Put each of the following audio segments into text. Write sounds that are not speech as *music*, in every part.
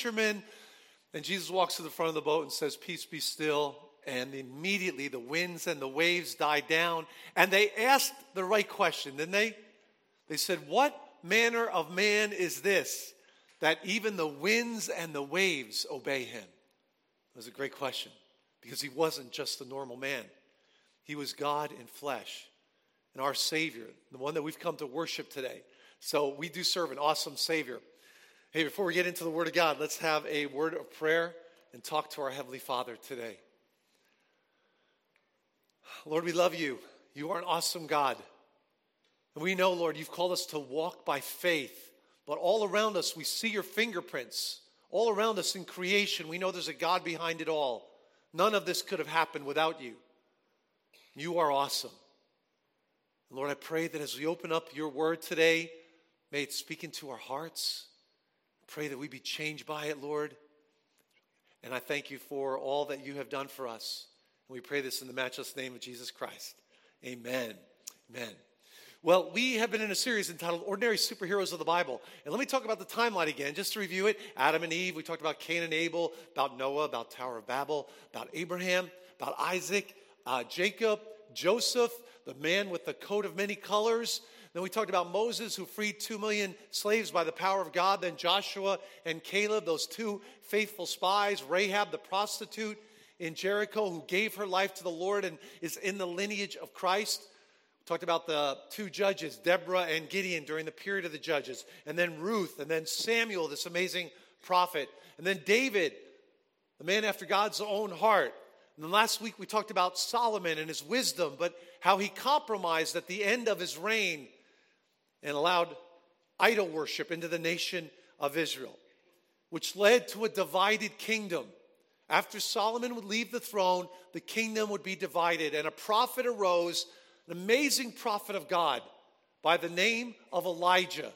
fishermen. And Jesus walks to the front of the boat and says, Peace be still. And immediately the winds and the waves died down. And they asked the right question, didn't they? They said, What manner of man is this that even the winds and the waves obey him? That was a great question because he wasn't just a normal man, he was God in flesh and our Savior, the one that we've come to worship today. So we do serve an awesome Savior. Hey, before we get into the Word of God, let's have a word of prayer and talk to our Heavenly Father today. Lord, we love you. You are an awesome God. And we know, Lord, you've called us to walk by faith, but all around us, we see your fingerprints. All around us in creation, we know there's a God behind it all. None of this could have happened without you. You are awesome. Lord, I pray that as we open up your word today, may it speak into our hearts. Pray that we be changed by it, Lord. And I thank you for all that you have done for us. And we pray this in the matchless name of Jesus Christ. Amen. Amen. Well, we have been in a series entitled Ordinary Superheroes of the Bible. And let me talk about the timeline again, just to review it. Adam and Eve, we talked about Cain and Abel, about Noah, about Tower of Babel, about Abraham, about Isaac, uh, Jacob, Joseph, the man with the coat of many colors. Then we talked about Moses, who freed two million slaves by the power of God. Then Joshua and Caleb, those two faithful spies. Rahab, the prostitute in Jericho, who gave her life to the Lord and is in the lineage of Christ. We Talked about the two judges, Deborah and Gideon, during the period of the judges, and then Ruth, and then Samuel, this amazing prophet, and then David, the man after God's own heart. And then last week we talked about Solomon and his wisdom, but how he compromised at the end of his reign and allowed idol worship into the nation of Israel, which led to a divided kingdom. After Solomon would leave the throne, the kingdom would be divided, and a prophet arose an amazing prophet of God by the name of Elijah.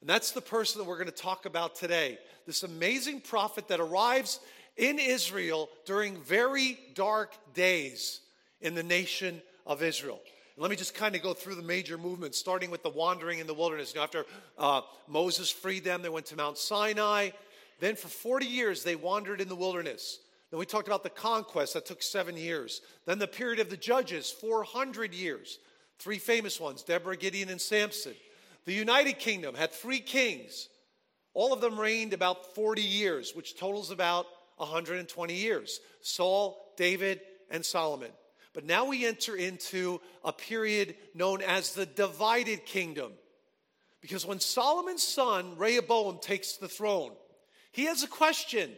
And that's the person that we're going to talk about today. This amazing prophet that arrives in Israel during very dark days in the nation of Israel. Let me just kind of go through the major movements, starting with the wandering in the wilderness. You know, after uh, Moses freed them, they went to Mount Sinai. Then for 40 years, they wandered in the wilderness. Then we talked about the conquest that took seven years. Then the period of the judges, 400 years. Three famous ones Deborah, Gideon, and Samson. The United Kingdom had three kings. All of them reigned about 40 years, which totals about 120 years Saul, David, and Solomon. But now we enter into a period known as the divided kingdom. Because when Solomon's son, Rehoboam, takes the throne, he has a question.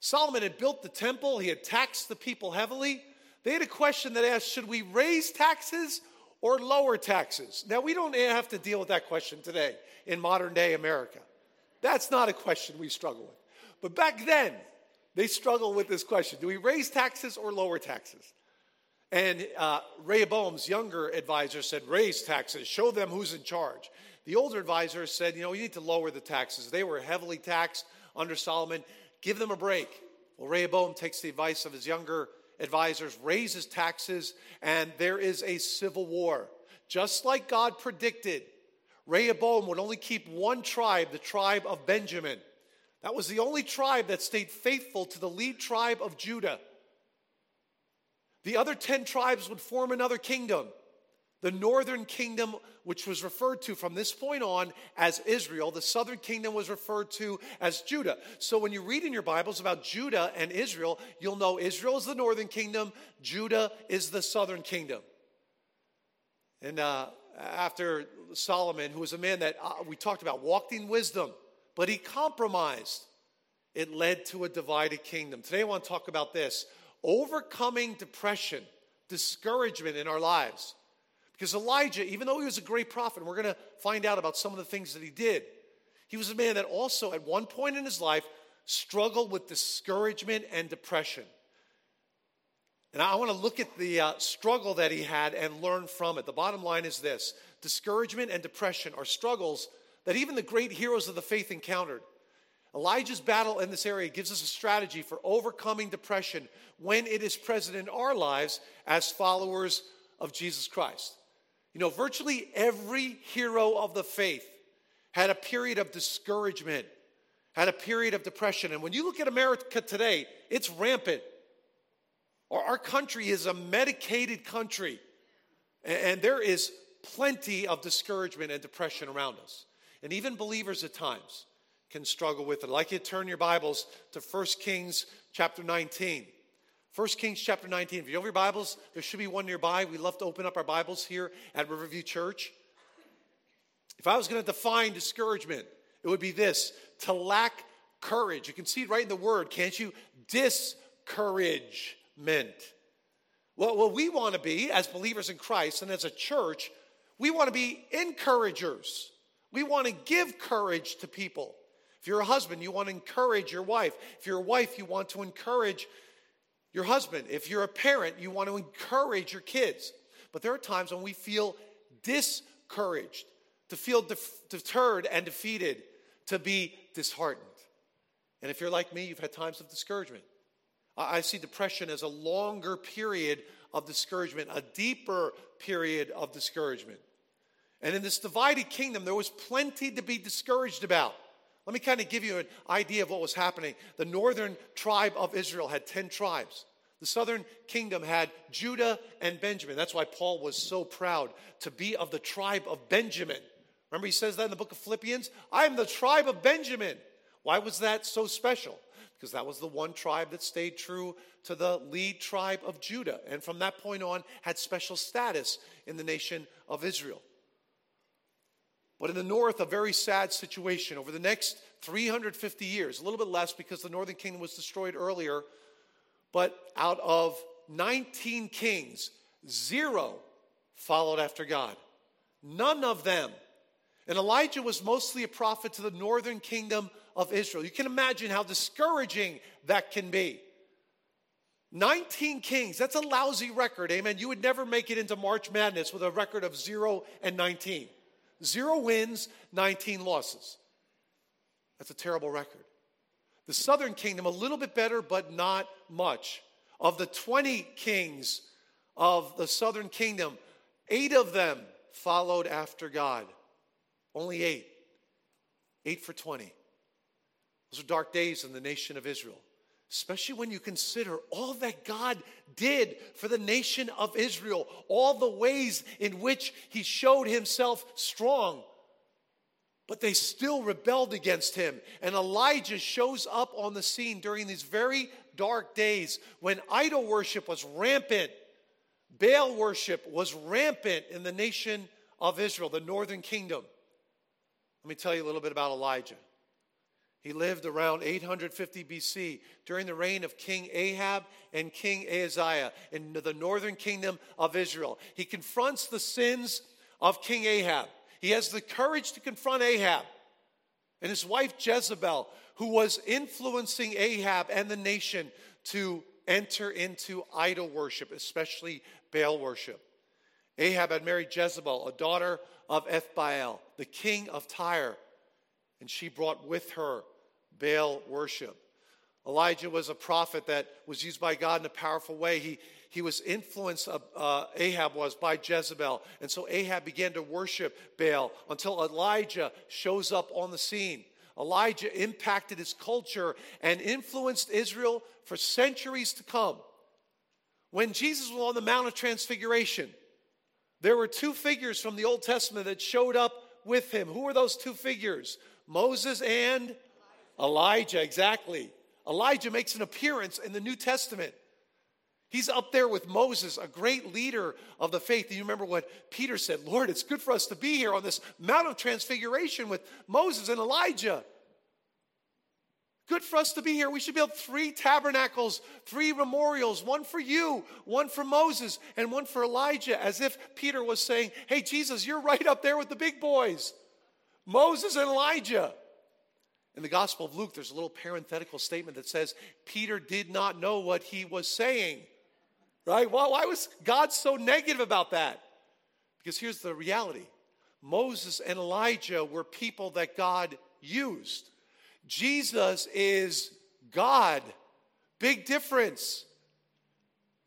Solomon had built the temple, he had taxed the people heavily. They had a question that asked Should we raise taxes or lower taxes? Now, we don't have to deal with that question today in modern day America. That's not a question we struggle with. But back then, they struggled with this question Do we raise taxes or lower taxes? And uh, Rehoboam's younger advisor said, Raise taxes, show them who's in charge. The older advisor said, You know, you need to lower the taxes. They were heavily taxed under Solomon. Give them a break. Well, Rehoboam takes the advice of his younger advisors, raises taxes, and there is a civil war. Just like God predicted, Rehoboam would only keep one tribe, the tribe of Benjamin. That was the only tribe that stayed faithful to the lead tribe of Judah. The other 10 tribes would form another kingdom. The northern kingdom, which was referred to from this point on as Israel, the southern kingdom was referred to as Judah. So when you read in your Bibles about Judah and Israel, you'll know Israel is the northern kingdom, Judah is the southern kingdom. And uh, after Solomon, who was a man that uh, we talked about, walked in wisdom, but he compromised, it led to a divided kingdom. Today I want to talk about this overcoming depression, discouragement in our lives. Because Elijah, even though he was a great prophet, and we're going to find out about some of the things that he did, he was a man that also, at one point in his life, struggled with discouragement and depression. And I want to look at the uh, struggle that he had and learn from it. The bottom line is this discouragement and depression are struggles that even the great heroes of the faith encountered. Elijah's battle in this area gives us a strategy for overcoming depression when it is present in our lives as followers of Jesus Christ. You know, virtually every hero of the faith had a period of discouragement had a period of depression. And when you look at America today, it's rampant. Our, country is a medicated country, and there is plenty of discouragement and depression around us. And even believers at times can struggle with it. I'd like you to turn your Bibles to 1 Kings chapter 19. 1 Kings chapter 19. If you have your Bibles, there should be one nearby. We love to open up our Bibles here at Riverview Church. If I was going to define discouragement, it would be this to lack courage. You can see it right in the word, can't you? Discouragement. Well, what we want to be as believers in Christ and as a church, we want to be encouragers. We want to give courage to people. If you're a husband, you want to encourage your wife. If you're a wife, you want to encourage your husband. If you're a parent, you want to encourage your kids. But there are times when we feel discouraged, to feel deterred and defeated, to be disheartened. And if you're like me, you've had times of discouragement. I see depression as a longer period of discouragement, a deeper period of discouragement. And in this divided kingdom, there was plenty to be discouraged about. Let me kind of give you an idea of what was happening. The northern tribe of Israel had 10 tribes. The southern kingdom had Judah and Benjamin. That's why Paul was so proud to be of the tribe of Benjamin. Remember, he says that in the book of Philippians? I am the tribe of Benjamin. Why was that so special? Because that was the one tribe that stayed true to the lead tribe of Judah, and from that point on had special status in the nation of Israel. But in the north, a very sad situation. Over the next 350 years, a little bit less because the northern kingdom was destroyed earlier, but out of 19 kings, zero followed after God. None of them and Elijah was mostly a prophet to the northern kingdom of Israel. You can imagine how discouraging that can be. 19 kings, that's a lousy record, amen. You would never make it into March Madness with a record of 0 and 19. Zero wins, 19 losses. That's a terrible record. The southern kingdom, a little bit better, but not much. Of the 20 kings of the southern kingdom, eight of them followed after God. Only eight. Eight for 20. Those are dark days in the nation of Israel, especially when you consider all that God did for the nation of Israel, all the ways in which He showed Himself strong. But they still rebelled against Him. And Elijah shows up on the scene during these very dark days when idol worship was rampant, Baal worship was rampant in the nation of Israel, the northern kingdom. Let me tell you a little bit about Elijah. He lived around 850 BC during the reign of King Ahab and King Ahaziah in the northern kingdom of Israel. He confronts the sins of King Ahab. He has the courage to confront Ahab and his wife Jezebel, who was influencing Ahab and the nation to enter into idol worship, especially Baal worship. Ahab had married Jezebel, a daughter of Ethbaal, the king of Tyre, and she brought with her Baal worship. Elijah was a prophet that was used by God in a powerful way. He, he was influenced, uh, uh, Ahab was, by Jezebel. And so Ahab began to worship Baal until Elijah shows up on the scene. Elijah impacted his culture and influenced Israel for centuries to come. When Jesus was on the Mount of Transfiguration, there were two figures from the Old Testament that showed up with him. Who were those two figures? Moses and Elijah, exactly. Elijah makes an appearance in the New Testament. He's up there with Moses, a great leader of the faith. And you remember what Peter said Lord, it's good for us to be here on this Mount of Transfiguration with Moses and Elijah. Good for us to be here. We should build three tabernacles, three memorials, one for you, one for Moses, and one for Elijah, as if Peter was saying, Hey, Jesus, you're right up there with the big boys Moses and Elijah. In the Gospel of Luke, there's a little parenthetical statement that says, Peter did not know what he was saying. Right? Well, why was God so negative about that? Because here's the reality Moses and Elijah were people that God used. Jesus is God. Big difference.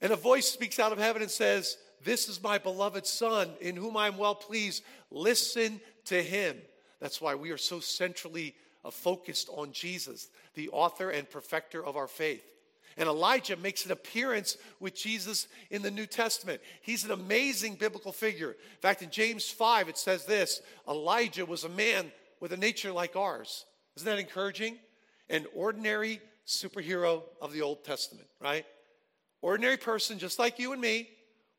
And a voice speaks out of heaven and says, This is my beloved Son, in whom I am well pleased. Listen to him. That's why we are so centrally Uh, focused on Jesus, the author and perfecter of our faith. And Elijah makes an appearance with Jesus in the New Testament. He's an amazing biblical figure. In fact, in James 5, it says this Elijah was a man with a nature like ours. Isn't that encouraging? An ordinary superhero of the Old Testament, right? Ordinary person just like you and me,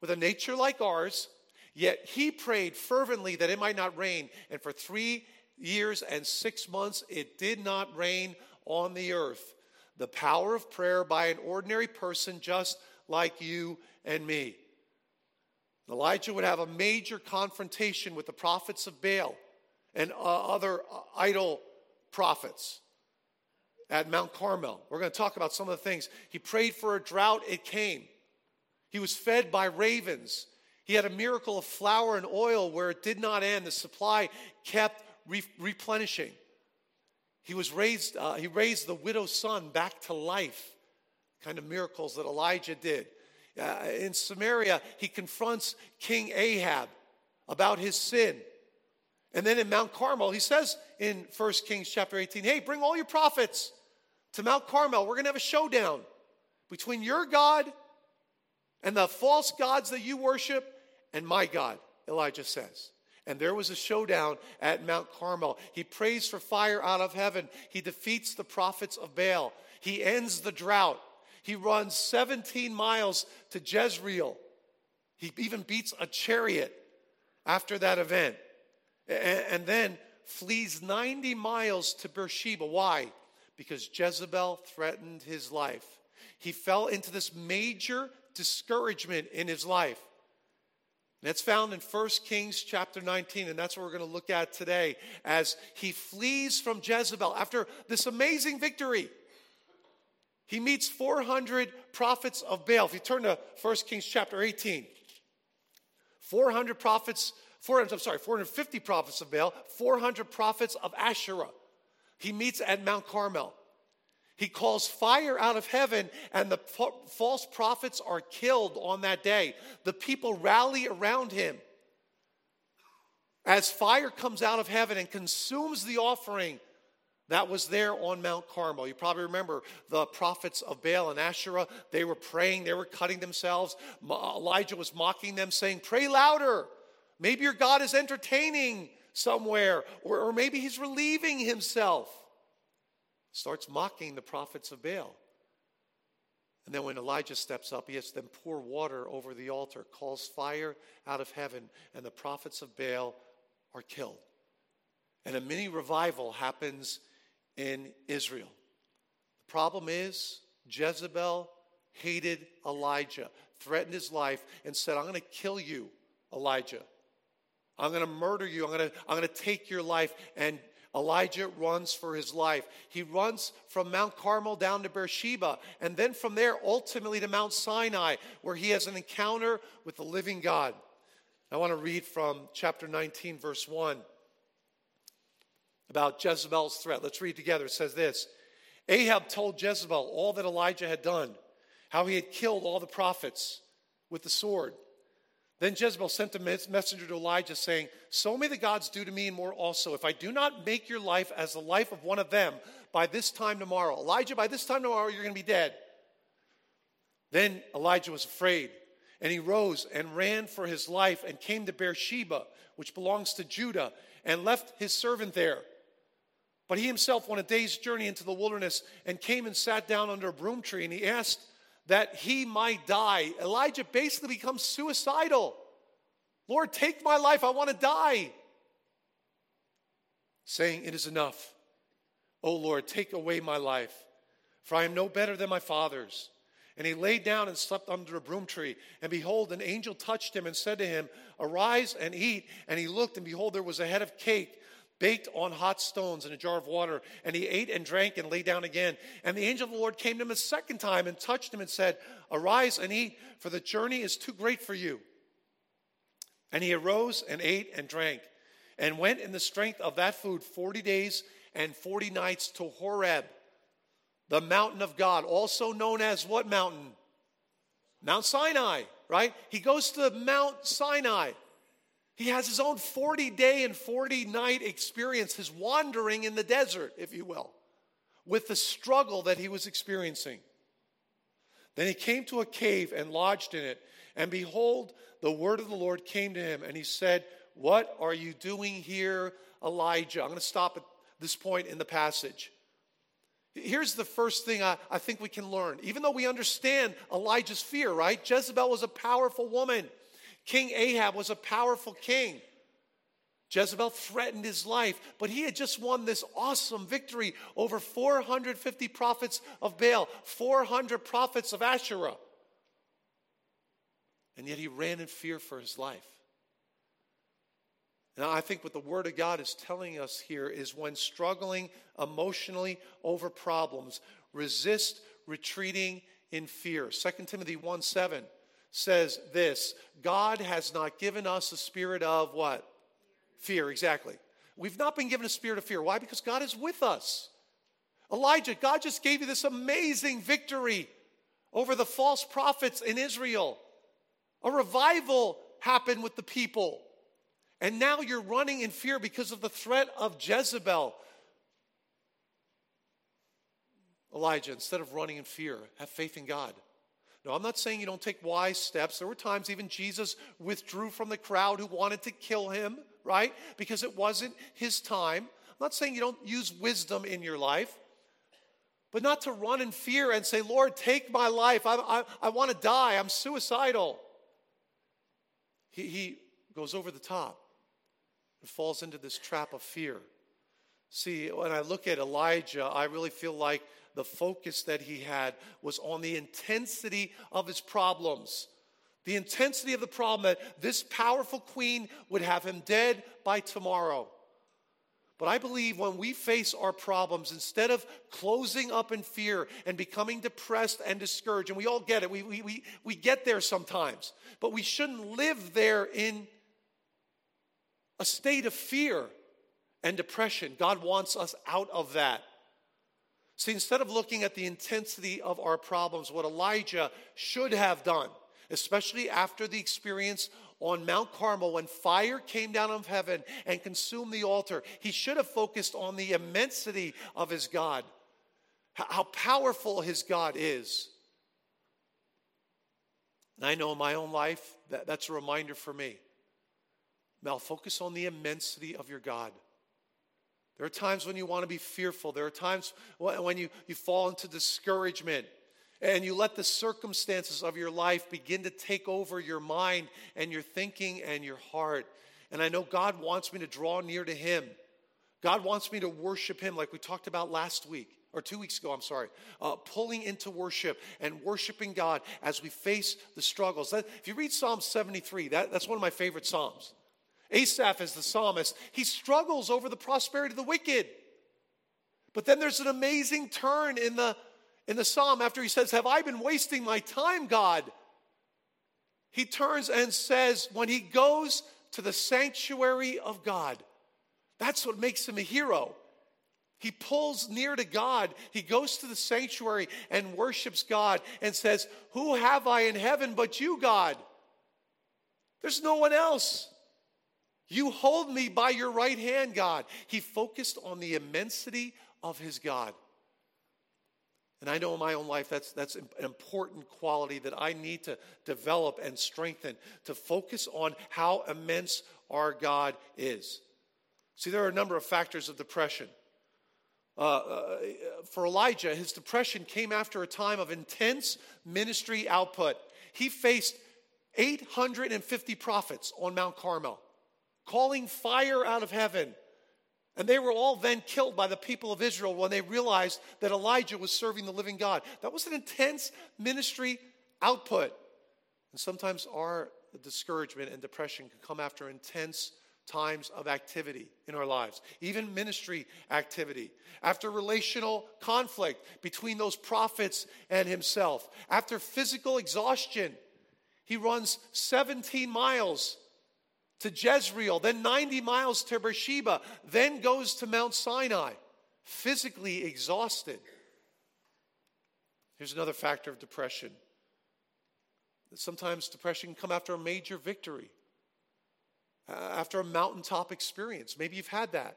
with a nature like ours, yet he prayed fervently that it might not rain. And for three years and six months, it did not rain on the earth the power of prayer by an ordinary person just like you and me. Elijah would have a major confrontation with the prophets of Baal and uh, other uh, idol prophets at Mount Carmel. We're going to talk about some of the things. He prayed for a drought, it came. He was fed by ravens. He had a miracle of flour and oil where it did not end. The supply kept re- replenishing. He was raised, uh, he raised the widow's son back to life, kind of miracles that Elijah did. Uh, in Samaria, he confronts King Ahab about his sin. And then in Mount Carmel, he says in 1 Kings chapter 18, hey, bring all your prophets to Mount Carmel. We're going to have a showdown between your God and the false gods that you worship and my God, Elijah says. And there was a showdown at Mount Carmel. He prays for fire out of heaven. He defeats the prophets of Baal. He ends the drought. He runs 17 miles to Jezreel. He even beats a chariot after that event. And then flees 90 miles to Beersheba. Why? Because Jezebel threatened his life. He fell into this major discouragement in his life. That's found in 1 Kings chapter 19, and that's what we're going to look at today as he flees from Jezebel after this amazing victory. He meets 400 prophets of Baal. If you turn to 1 Kings chapter 18, 400 prophets, 400, I'm sorry, 450 prophets of Baal, 400 prophets of Asherah. He meets at Mount Carmel. He calls fire out of heaven, and the false prophets are killed on that day. The people rally around him. As fire comes out of heaven and consumes the offering that was there on Mount Carmel. You probably remember the prophets of Baal and Asherah. They were praying, they were cutting themselves. Elijah was mocking them, saying, Pray louder. Maybe your God is entertaining somewhere, or, or maybe he's relieving himself starts mocking the prophets of Baal. And then when Elijah steps up, he has them pour water over the altar, calls fire out of heaven, and the prophets of Baal are killed. And a mini revival happens in Israel. The problem is, Jezebel hated Elijah, threatened his life, and said, I'm going to kill you, Elijah. I'm going to murder you. I'm going to, I'm going to take your life. And Elijah runs for his life. He runs from Mount Carmel down to Beersheba, and then from there, ultimately to Mount Sinai, where he has an encounter with the living God. I want to read from chapter 19, verse 1 about Jezebel's threat. Let's read together. It says this Ahab told Jezebel all that Elijah had done, how he had killed all the prophets with the sword. Then Jezebel sent a messenger to Elijah saying, So may the gods do to me and more also, if I do not make your life as the life of one of them by this time tomorrow. Elijah, by this time tomorrow, you're going to be dead. Then Elijah was afraid, and he rose and ran for his life and came to Beersheba, which belongs to Judah, and left his servant there. But he himself went a day's journey into the wilderness and came and sat down under a broom tree, and he asked, that he might die. Elijah basically becomes suicidal. Lord, take my life. I want to die. Saying, It is enough. O Lord, take away my life, for I am no better than my fathers. And he lay down and slept under a broom tree. And behold, an angel touched him and said to him, Arise and eat. And he looked, and behold, there was a head of cake baked on hot stones in a jar of water. And he ate and drank and lay down again. And the angel of the Lord came to him a second time and touched him and said, Arise and eat, for the journey is too great for you. And he arose and ate and drank and went in the strength of that food 40 days and 40 nights to Horeb, the mountain of God, also known as what mountain? Mount Sinai, right? He goes to Mount Sinai. He has his own 40 day and 40 night experience, his wandering in the desert, if you will, with the struggle that he was experiencing. Then he came to a cave and lodged in it. And behold, the word of the Lord came to him, and he said, What are you doing here, Elijah? I'm going to stop at this point in the passage. Here's the first thing I, I think we can learn. Even though we understand Elijah's fear, right? Jezebel was a powerful woman. King Ahab was a powerful king. Jezebel threatened his life, but he had just won this awesome victory over 450 prophets of Baal, 400 prophets of Asherah. And yet he ran in fear for his life. Now, I think what the Word of God is telling us here is when struggling emotionally over problems, resist retreating in fear. 2 Timothy 1 7 says this God has not given us a spirit of what? Fear, exactly. We've not been given a spirit of fear. Why? Because God is with us. Elijah, God just gave you this amazing victory over the false prophets in Israel. A revival happened with the people. And now you're running in fear because of the threat of Jezebel. Elijah, instead of running in fear, have faith in God. No, I'm not saying you don't take wise steps. There were times even Jesus withdrew from the crowd who wanted to kill him, right? Because it wasn't his time. I'm not saying you don't use wisdom in your life, but not to run in fear and say, Lord, take my life. I, I, I want to die. I'm suicidal. He, he goes over the top and falls into this trap of fear. See, when I look at Elijah, I really feel like the focus that he had was on the intensity of his problems. The intensity of the problem that this powerful queen would have him dead by tomorrow. But I believe when we face our problems, instead of closing up in fear and becoming depressed and discouraged, and we all get it, we, we, we, we get there sometimes, but we shouldn't live there in a state of fear and depression. God wants us out of that. See, instead of looking at the intensity of our problems, what Elijah should have done, especially after the experience on Mount Carmel when fire came down from heaven and consumed the altar, he should have focused on the immensity of his God, how powerful his God is. And I know in my own life that that's a reminder for me. Now, focus on the immensity of your God. There are times when you want to be fearful. There are times when you, you fall into discouragement and you let the circumstances of your life begin to take over your mind and your thinking and your heart. And I know God wants me to draw near to Him. God wants me to worship Him like we talked about last week or two weeks ago, I'm sorry, uh, pulling into worship and worshiping God as we face the struggles. That, if you read Psalm 73, that, that's one of my favorite Psalms. Asaph is the psalmist. He struggles over the prosperity of the wicked. But then there's an amazing turn in the, in the psalm after he says, Have I been wasting my time, God? He turns and says, When he goes to the sanctuary of God, that's what makes him a hero. He pulls near to God. He goes to the sanctuary and worships God and says, Who have I in heaven but you, God? There's no one else. You hold me by your right hand, God. He focused on the immensity of his God. And I know in my own life that's, that's an important quality that I need to develop and strengthen to focus on how immense our God is. See, there are a number of factors of depression. Uh, uh, for Elijah, his depression came after a time of intense ministry output. He faced 850 prophets on Mount Carmel calling fire out of heaven. And they were all then killed by the people of Israel when they realized that Elijah was serving the living God. That was an intense ministry output. And sometimes our discouragement and depression can come after intense times of activity in our lives, even ministry activity, after relational conflict between those prophets and himself, after physical exhaustion. He runs 17 miles to Jezreel, then 90 miles to Beersheba, then goes to Mount Sinai, physically exhausted. Here's another factor of depression. Sometimes depression can come after a major victory. after a mountaintop experience. Maybe you've had that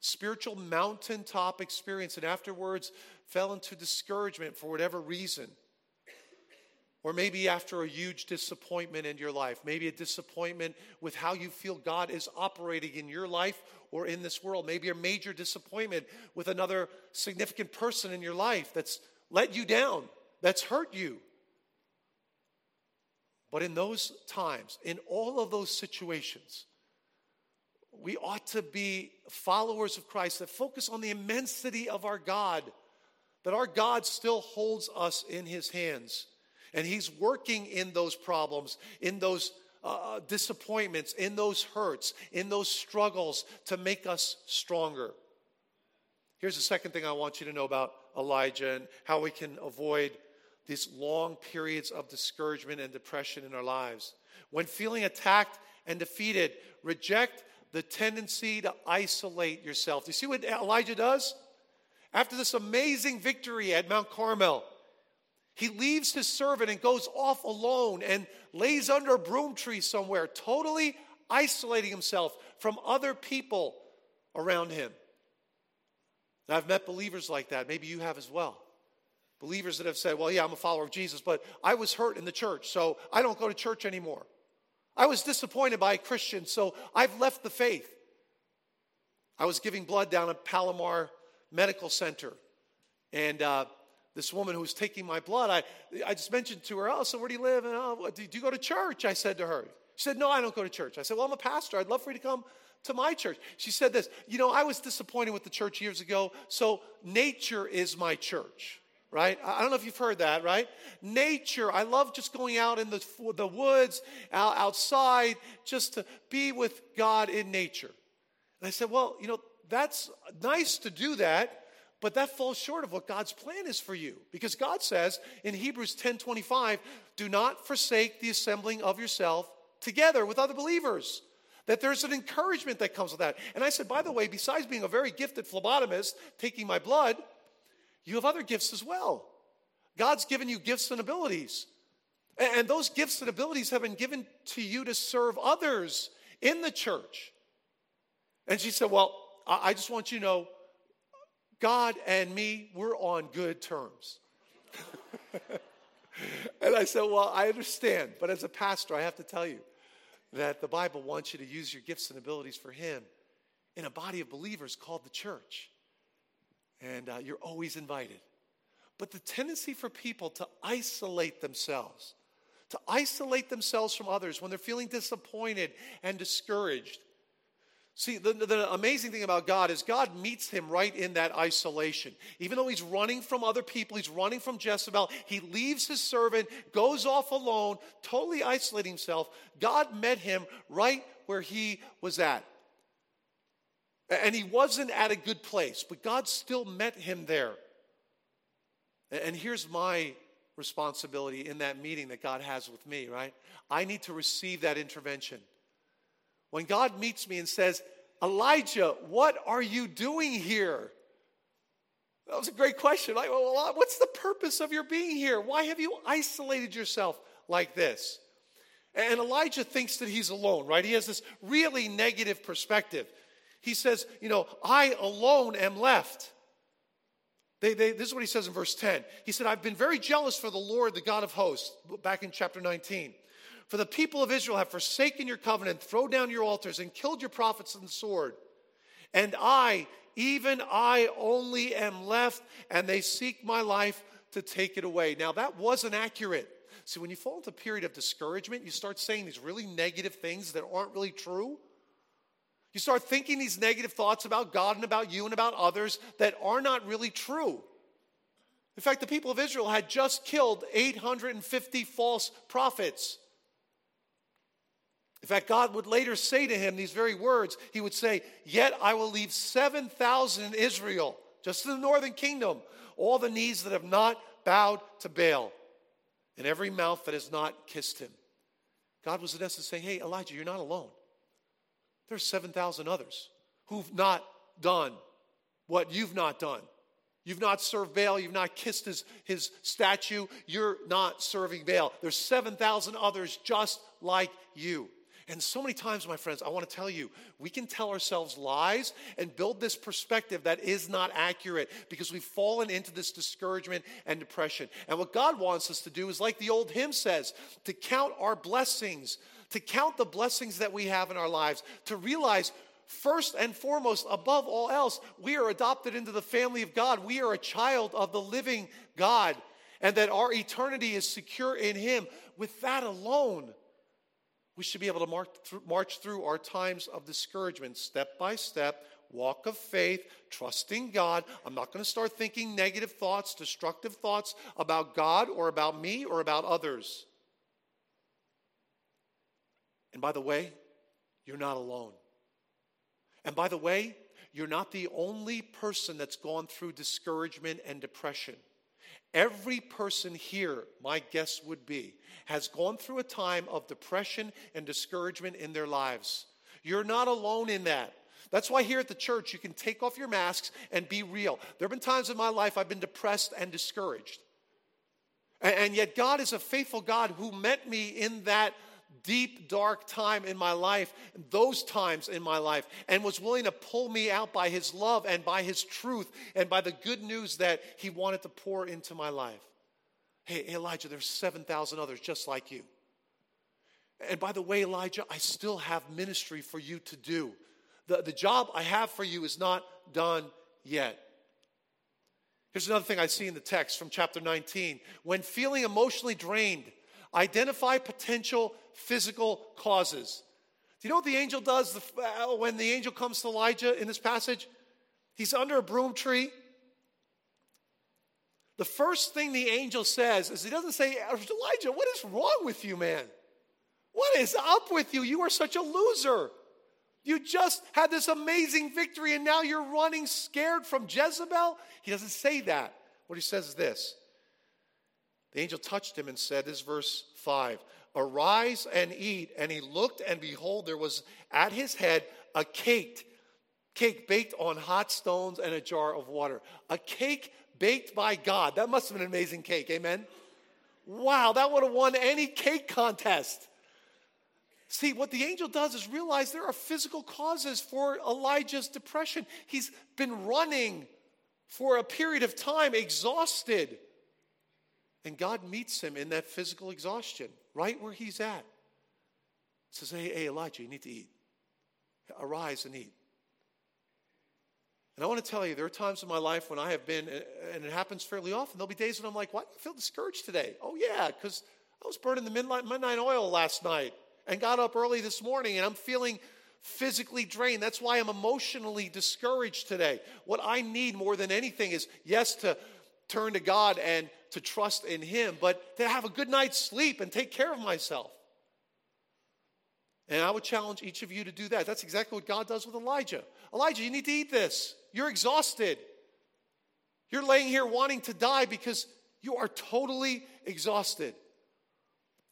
spiritual mountaintop experience and afterwards fell into discouragement for whatever reason. Or maybe after a huge disappointment in your life, maybe a disappointment with how you feel God is operating in your life or in this world, maybe a major disappointment with another significant person in your life that's let you down, that's hurt you. But in those times, in all of those situations, we ought to be followers of Christ that focus on the immensity of our God, that our God still holds us in his hands. And he's working in those problems, in those uh, disappointments, in those hurts, in those struggles to make us stronger. Here's the second thing I want you to know about Elijah and how we can avoid these long periods of discouragement and depression in our lives. When feeling attacked and defeated, reject the tendency to isolate yourself. Do you see what Elijah does? After this amazing victory at Mount Carmel, he leaves his servant and goes off alone and lays under a broom tree somewhere, totally isolating himself from other people around him. And I've met believers like that. Maybe you have as well. Believers that have said, Well, yeah, I'm a follower of Jesus, but I was hurt in the church, so I don't go to church anymore. I was disappointed by a Christian, so I've left the faith. I was giving blood down at Palomar Medical Center, and uh, this woman who was taking my blood, I, I just mentioned to her, Oh, so where do you live? And oh, do you go to church? I said to her. She said, No, I don't go to church. I said, Well, I'm a pastor. I'd love for you to come to my church. She said this, You know, I was disappointed with the church years ago, so nature is my church right? I don't know if you've heard that, right? Nature. I love just going out in the, the woods, out, outside, just to be with God in nature. And I said, well, you know, that's nice to do that, but that falls short of what God's plan is for you. Because God says in Hebrews 10 25, do not forsake the assembling of yourself together with other believers. That there's an encouragement that comes with that. And I said, by the way, besides being a very gifted phlebotomist, taking my blood, you have other gifts as well. God's given you gifts and abilities. And those gifts and abilities have been given to you to serve others in the church. And she said, Well, I just want you to know God and me, we're on good terms. *laughs* and I said, Well, I understand, but as a pastor, I have to tell you that the Bible wants you to use your gifts and abilities for Him in a body of believers called the church and uh, you're always invited. But the tendency for people to isolate themselves, to isolate themselves from others when they're feeling disappointed and discouraged. See, the, the, amazing thing about God is God meets him right in that isolation. Even though he's running from other people, he's running from Jezebel, he leaves his servant, goes off alone, totally isolating himself. God met him right where he was at. And he wasn't at a good place, but God still met him there. And here's my responsibility in that meeting that God has with me, right? I need to receive that intervention. When God meets me and says, Elijah, what are you doing here? That was a great question. Like, well, what's the purpose of your being here? Why have you isolated yourself like this? And Elijah thinks that he's alone, right? He has this really negative perspective. He says, You know, I alone am left. They, they, this is what he says in verse 10. He said, I've been very jealous for the Lord, the God of hosts, back in chapter 19. For the people of Israel have forsaken your covenant, thrown down your altars, and killed your prophets in the sword. And I, even I only am left, and they seek my life to take it away. Now, that wasn't accurate. See, when you fall into a period of discouragement, you start saying these really negative things that aren't really true. You start thinking these negative thoughts about God and about you and about others that are not really true. In fact, the people of Israel had just killed 850 false prophets. In fact, God would later say to him these very words. He would say, Yet I will leave 7,000 in Israel, just in the northern kingdom, all the knees that have not bowed to Baal, and every mouth that has not kissed him. God was in essence saying, Hey, Elijah, you're not alone. There's 7,000 others who've not done what you've not done. You've not served Baal. You've not kissed his, his statue. You're not serving Baal. There's 7,000 others just like you. And so many times, my friends, I want to tell you, we can tell ourselves lies and build this perspective that is not accurate because we've fallen into this discouragement and depression. And what God wants us to do is, like the old hymn says, to count our blessings, to count the blessings that we have in our lives, to realize first and foremost, above all else, we are adopted into the family of God. We are a child of the living God, and that our eternity is secure in Him. With that alone, we should be able to march through, march through our times of discouragement step by step, walk of faith, trusting God. I'm not going to start thinking negative thoughts, destructive thoughts about God or about me or about others. And by the way, you're not alone. And by the way, you're not the only person that's gone through discouragement and depression. Every person here, my guess would be, has gone through a time of depression and discouragement in their lives. You're not alone in that. That's why here at the church, you can take off your masks and be real. There have been times in my life I've been depressed and discouraged. And yet, God is a faithful God who met me in that deep, dark time in my life, those times in my life, and was willing to pull me out by his love and by his truth and by the good news that he wanted to pour into my life. Hey, Elijah, there's 7,000 others just like you. And by the way, Elijah, I still have ministry for you to do. The, the job I have for you is not done yet. Here's another thing I see in the text from chapter 19. When feeling emotionally drained, identify potential physical causes. Do you know what the angel does uh, when the angel comes to Elijah in this passage? He's under a broom tree. The first thing the angel says is he doesn't say, Elijah, what is wrong with you, man? What is up with you? You are such a loser. You just had this amazing victory and now you're running scared from Jezebel. He doesn't say that. What he says is this The angel touched him and said, This verse 5 Arise and eat. And he looked, and behold, there was at his head a cake, cake baked on hot stones and a jar of water. A cake baked by God. That must have been an amazing cake. Amen. Wow, that would have won any cake contest. See, what the angel does is realize there are physical causes for Elijah's depression. He's been running for a period of time, exhausted. And God meets him in that physical exhaustion, right where he's at. Says, Hey, hey, Elijah, you need to eat. Arise and eat. And I want to tell you, there are times in my life when I have been, and it happens fairly often, there'll be days when I'm like, why do I feel discouraged today? Oh, yeah, because I was burning the midnight, midnight oil last night and got up early this morning and I'm feeling physically drained. That's why I'm emotionally discouraged today. What I need more than anything is, yes, to turn to God and to trust in Him, but to have a good night's sleep and take care of myself. And I would challenge each of you to do that. That's exactly what God does with Elijah. Elijah, you need to eat this. You're exhausted. You're laying here wanting to die because you are totally exhausted.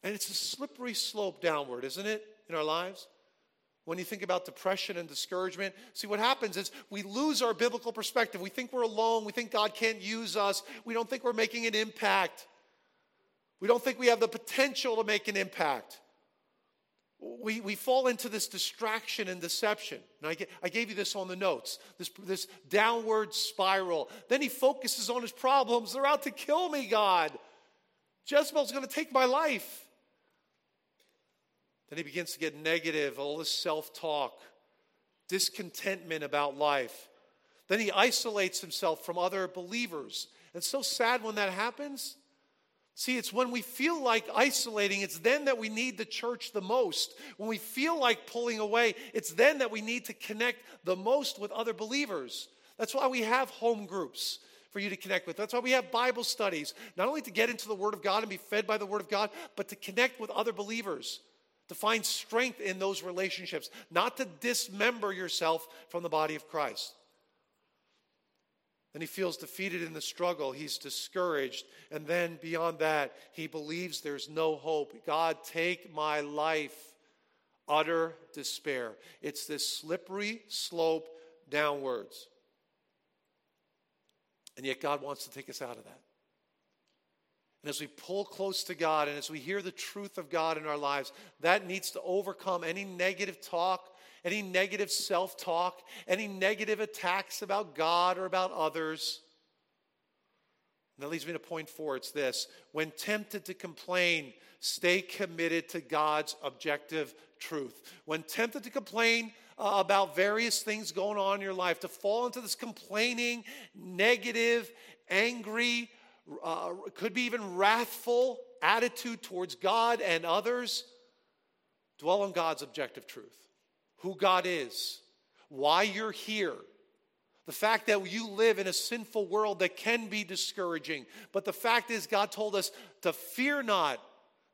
And it's a slippery slope downward, isn't it, in our lives? When you think about depression and discouragement. See, what happens is we lose our biblical perspective. We think we're alone. We think God can't use us. We don't think we're making an impact. We don't think we have the potential to make an impact. We, we fall into this distraction and deception. And I, I gave you this on the notes this, this downward spiral. Then he focuses on his problems. They're out to kill me, God. Jezebel's going to take my life. Then he begins to get negative, all this self talk, discontentment about life. Then he isolates himself from other believers. It's so sad when that happens. See, it's when we feel like isolating, it's then that we need the church the most. When we feel like pulling away, it's then that we need to connect the most with other believers. That's why we have home groups for you to connect with. That's why we have Bible studies, not only to get into the Word of God and be fed by the Word of God, but to connect with other believers to find strength in those relationships, not to dismember yourself from the body of Christ. Then he feels defeated in the struggle. He's discouraged. And then beyond that, he believes there's no hope. God, take my life. Utter despair. It's this slippery slope downwards. And yet, God wants to take us out of that. And as we pull close to God and as we hear the truth of God in our lives, that needs to overcome any negative talk, any negative self talk, any negative attacks about God or about others. And that leads me to point four it's this when tempted to complain, stay committed to God's objective truth. When tempted to complain uh, about various things going on in your life, to fall into this complaining, negative, angry, uh, could be even wrathful attitude towards God and others, dwell on God's objective truth who God is, why you're here. The fact that you live in a sinful world that can be discouraging. But the fact is, God told us to fear not,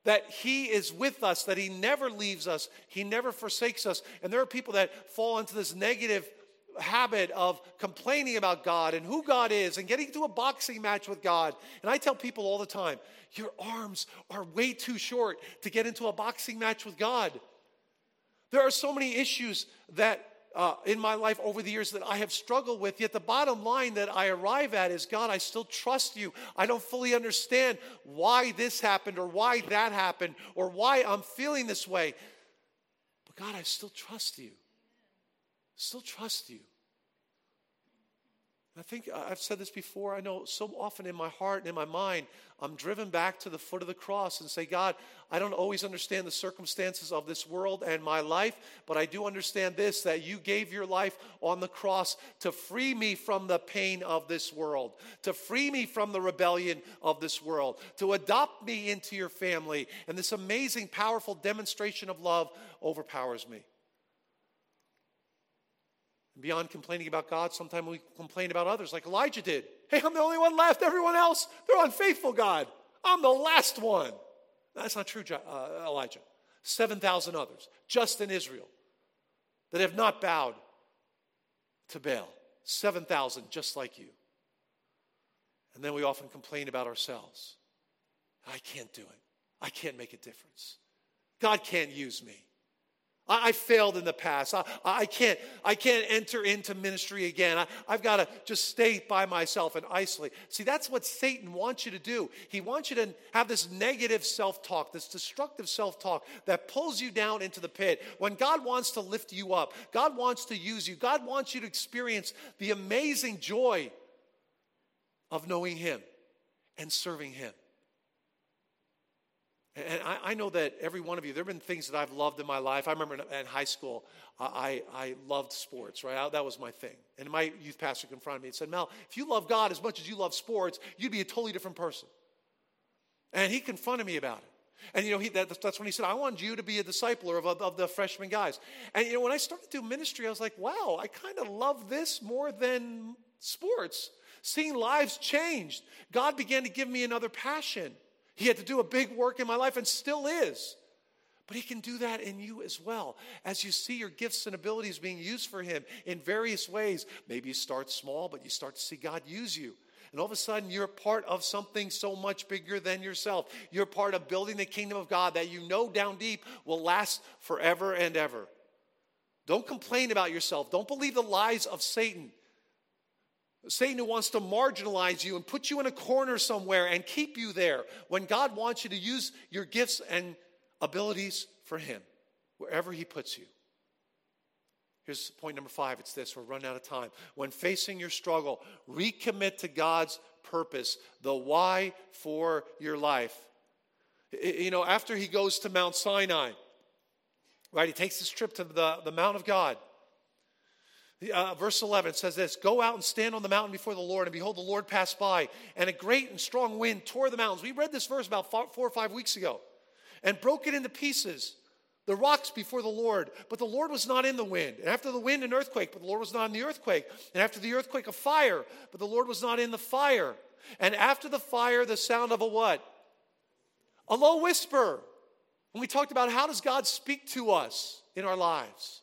that He is with us, that He never leaves us, He never forsakes us. And there are people that fall into this negative habit of complaining about God and who God is and getting into a boxing match with God. And I tell people all the time, your arms are way too short to get into a boxing match with God. There are so many issues that uh, in my life over the years that I have struggled with. Yet the bottom line that I arrive at is God, I still trust you. I don't fully understand why this happened or why that happened or why I'm feeling this way. But God, I still trust you. Still trust you. I think I've said this before. I know so often in my heart and in my mind, I'm driven back to the foot of the cross and say, God, I don't always understand the circumstances of this world and my life, but I do understand this that you gave your life on the cross to free me from the pain of this world, to free me from the rebellion of this world, to adopt me into your family. And this amazing, powerful demonstration of love overpowers me. Beyond complaining about God, sometimes we complain about others, like Elijah did. Hey, I'm the only one left. Everyone else, they're unfaithful, God. I'm the last one. That's not true, uh, Elijah. 7,000 others, just in Israel, that have not bowed to Baal. 7,000 just like you. And then we often complain about ourselves. I can't do it. I can't make a difference. God can't use me. I, I failed in the past. I, I, can't, I can't enter into ministry again. I, I've got to just stay by myself and isolate. See, that's what Satan wants you to do. He wants you to have this negative self talk, this destructive self talk that pulls you down into the pit. When God wants to lift you up, God wants to use you, God wants you to experience the amazing joy of knowing Him and serving Him. And I, I, know that every one of you, there have been things that I've loved in my life. I remember in, in high school, I, I loved sports, right? I, that was my thing. And my youth pastor confronted me and said, Mel, if you love God as much as you love sports, you'd be a totally different person. And he confronted me about it. And you know, he, that, that's when he said, I want you to be a discipler of, of the freshman guys. And you know, when I started to do ministry, I was like, wow, I kind of love this more than sports. Seeing lives changed. God began to give me another passion. He had to do a big work in my life and still is. But He can do that in you as well. As you see your gifts and abilities being used for Him in various ways, maybe you start small, but you start to see God use you. And all of a sudden, you're part of something so much bigger than yourself. You're part of building the kingdom of God that you know down deep will last forever and ever. Don't complain about yourself. Don't believe the lies of Satan. Satan who wants to marginalize you and put you in a corner somewhere and keep you there when God wants you to use your gifts and abilities for Him, wherever He puts you. Here's point number five it's this we're running out of time. When facing your struggle, recommit to God's purpose, the why for your life. You know, after he goes to Mount Sinai, right, he takes this trip to the, the Mount of God. Uh, verse 11 says this Go out and stand on the mountain before the Lord, and behold, the Lord passed by, and a great and strong wind tore the mountains. We read this verse about four or five weeks ago and broke it into pieces, the rocks before the Lord. But the Lord was not in the wind. And after the wind, an earthquake, but the Lord was not in the earthquake. And after the earthquake, a fire, but the Lord was not in the fire. And after the fire, the sound of a what? A low whisper. When we talked about how does God speak to us in our lives?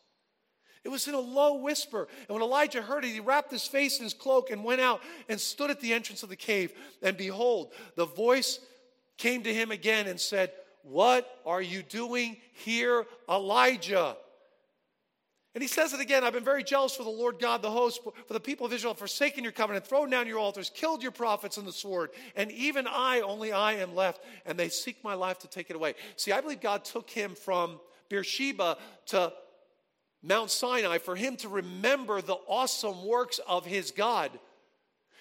It was in a low whisper. And when Elijah heard it, he wrapped his face in his cloak and went out and stood at the entrance of the cave. And behold, the voice came to him again and said, What are you doing here, Elijah? And he says it again I've been very jealous for the Lord God, the host, for the people of Israel, forsaken your covenant, thrown down your altars, killed your prophets in the sword, and even I, only I am left, and they seek my life to take it away. See, I believe God took him from Beersheba to Mount Sinai for him to remember the awesome works of his God.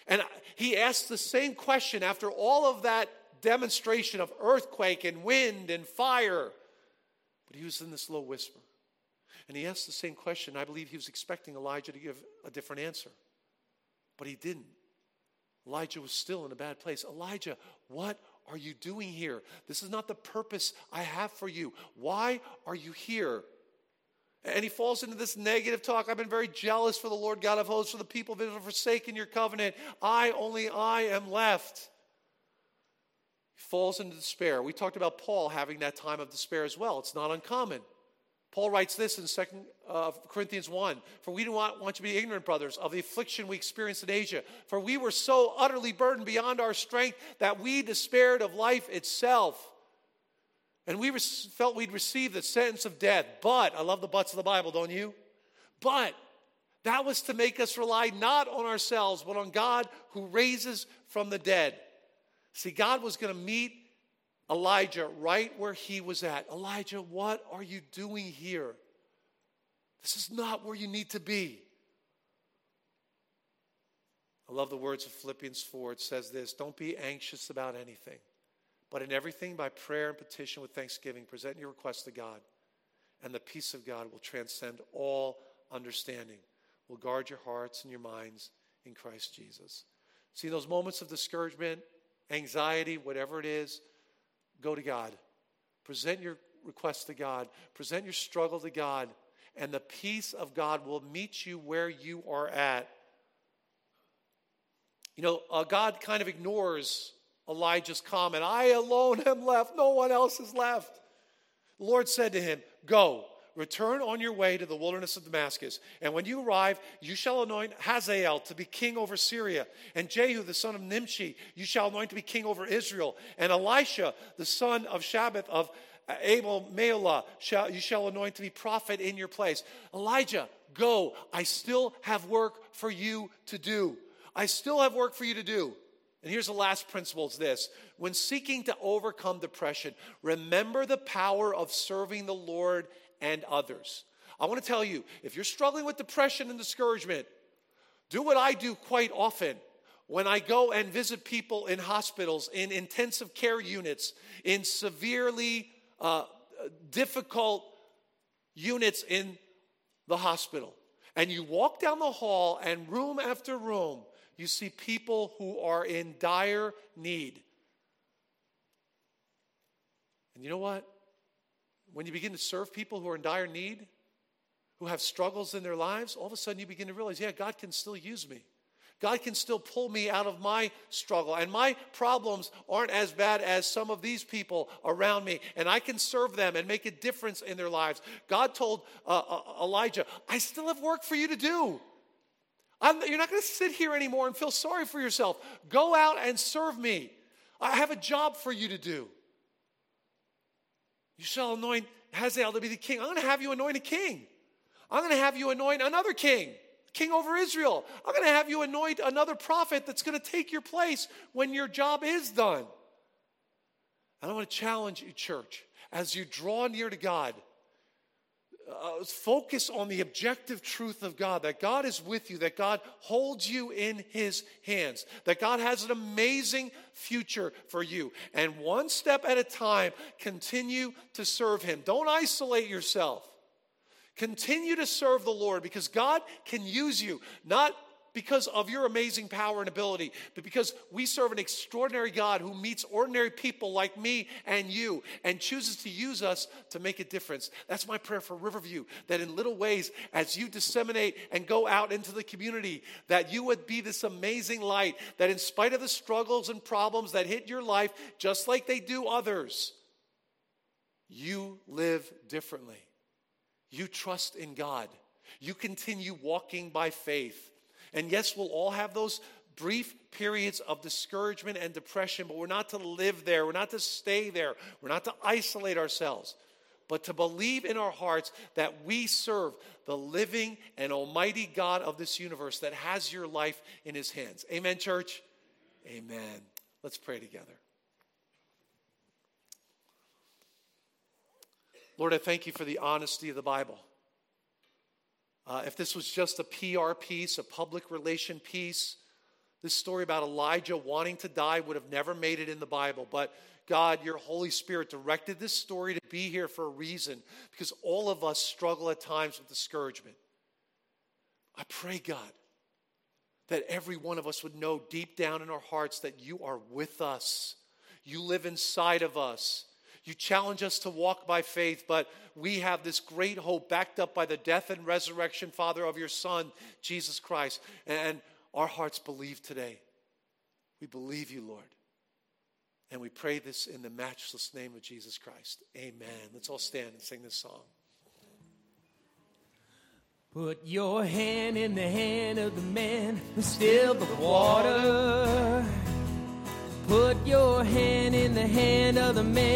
And he asked the same question after all of that demonstration of earthquake and wind and fire. But he was in this low whisper. And he asked the same question. I believe he was expecting Elijah to give a different answer. But he didn't. Elijah was still in a bad place. Elijah, what are you doing here? This is not the purpose I have for you. Why are you here? And he falls into this negative talk. I've been very jealous for the Lord God of hosts, for the people that have forsaken your covenant. I, only I, am left. He falls into despair. We talked about Paul having that time of despair as well. It's not uncommon. Paul writes this in 2 uh, Corinthians 1 For we do not want you to be ignorant, brothers, of the affliction we experienced in Asia. For we were so utterly burdened beyond our strength that we despaired of life itself. And we felt we'd receive the sentence of death. But, I love the buts of the Bible, don't you? But, that was to make us rely not on ourselves, but on God who raises from the dead. See, God was going to meet Elijah right where he was at. Elijah, what are you doing here? This is not where you need to be. I love the words of Philippians 4. It says this Don't be anxious about anything. But in everything, by prayer and petition with thanksgiving, present your requests to God, and the peace of God will transcend all understanding, will guard your hearts and your minds in Christ Jesus. See, those moments of discouragement, anxiety, whatever it is, go to God. Present your request to God, present your struggle to God, and the peace of God will meet you where you are at. You know, uh, God kind of ignores Elijah's comment I alone am left, no one else is left. The Lord said to him, Go, return on your way to the wilderness of Damascus. And when you arrive, you shall anoint Hazael to be king over Syria, and Jehu the son of Nimshi you shall anoint to be king over Israel, and Elisha the son of Shaphat of Abel Meholah shall, you shall anoint to be prophet in your place. Elijah, go. I still have work for you to do. I still have work for you to do. And here's the last principle it's this when seeking to overcome depression, remember the power of serving the Lord and others. I want to tell you if you're struggling with depression and discouragement, do what I do quite often. When I go and visit people in hospitals, in intensive care units, in severely uh, difficult units in the hospital, and you walk down the hall and room after room, you see people who are in dire need. And you know what? When you begin to serve people who are in dire need, who have struggles in their lives, all of a sudden you begin to realize, yeah, God can still use me. God can still pull me out of my struggle. And my problems aren't as bad as some of these people around me. And I can serve them and make a difference in their lives. God told uh, uh, Elijah, I still have work for you to do. I'm, you're not going to sit here anymore and feel sorry for yourself. Go out and serve me. I have a job for you to do. You shall anoint Hazael to be the king. I'm going to have you anoint a king. I'm going to have you anoint another king, king over Israel. I'm going to have you anoint another prophet that's going to take your place when your job is done. And I want to challenge you, church, as you draw near to God uh, focus on the objective truth of God that God is with you, that God holds you in His hands, that God has an amazing future for you. And one step at a time, continue to serve Him. Don't isolate yourself. Continue to serve the Lord because God can use you, not because of your amazing power and ability, but because we serve an extraordinary God who meets ordinary people like me and you and chooses to use us to make a difference. That's my prayer for Riverview, that in little ways, as you disseminate and go out into the community, that you would be this amazing light, that in spite of the struggles and problems that hit your life, just like they do others, you live differently. You trust in God. You continue walking by faith and yes, we'll all have those brief periods of discouragement and depression, but we're not to live there. We're not to stay there. We're not to isolate ourselves. but to believe in our hearts that we serve the living and almighty God of this universe that has your life in his hands. Amen, church? Amen. Let's pray together. Lord, I thank you for the honesty of the Bible. Uh, if this was just a PR piece, a public relation piece, this story about Elijah wanting to die would have never made it in the Bible. But God, your Holy Spirit directed this story to be here for a reason because all of us struggle at times with discouragement. I pray, God, that every one of us would know deep down in our hearts that you are with us. You live inside of us. You challenge us to walk by faith, but we have this great hope backed up by the death and resurrection, Father, of your Son, Jesus Christ. And our hearts believe today. We believe you, Lord. And we pray this in the matchless name of Jesus Christ. Amen. Let's all stand and sing this song. Put your hand in the hand of the man who stilled the water. Put your hand in the hand of the man.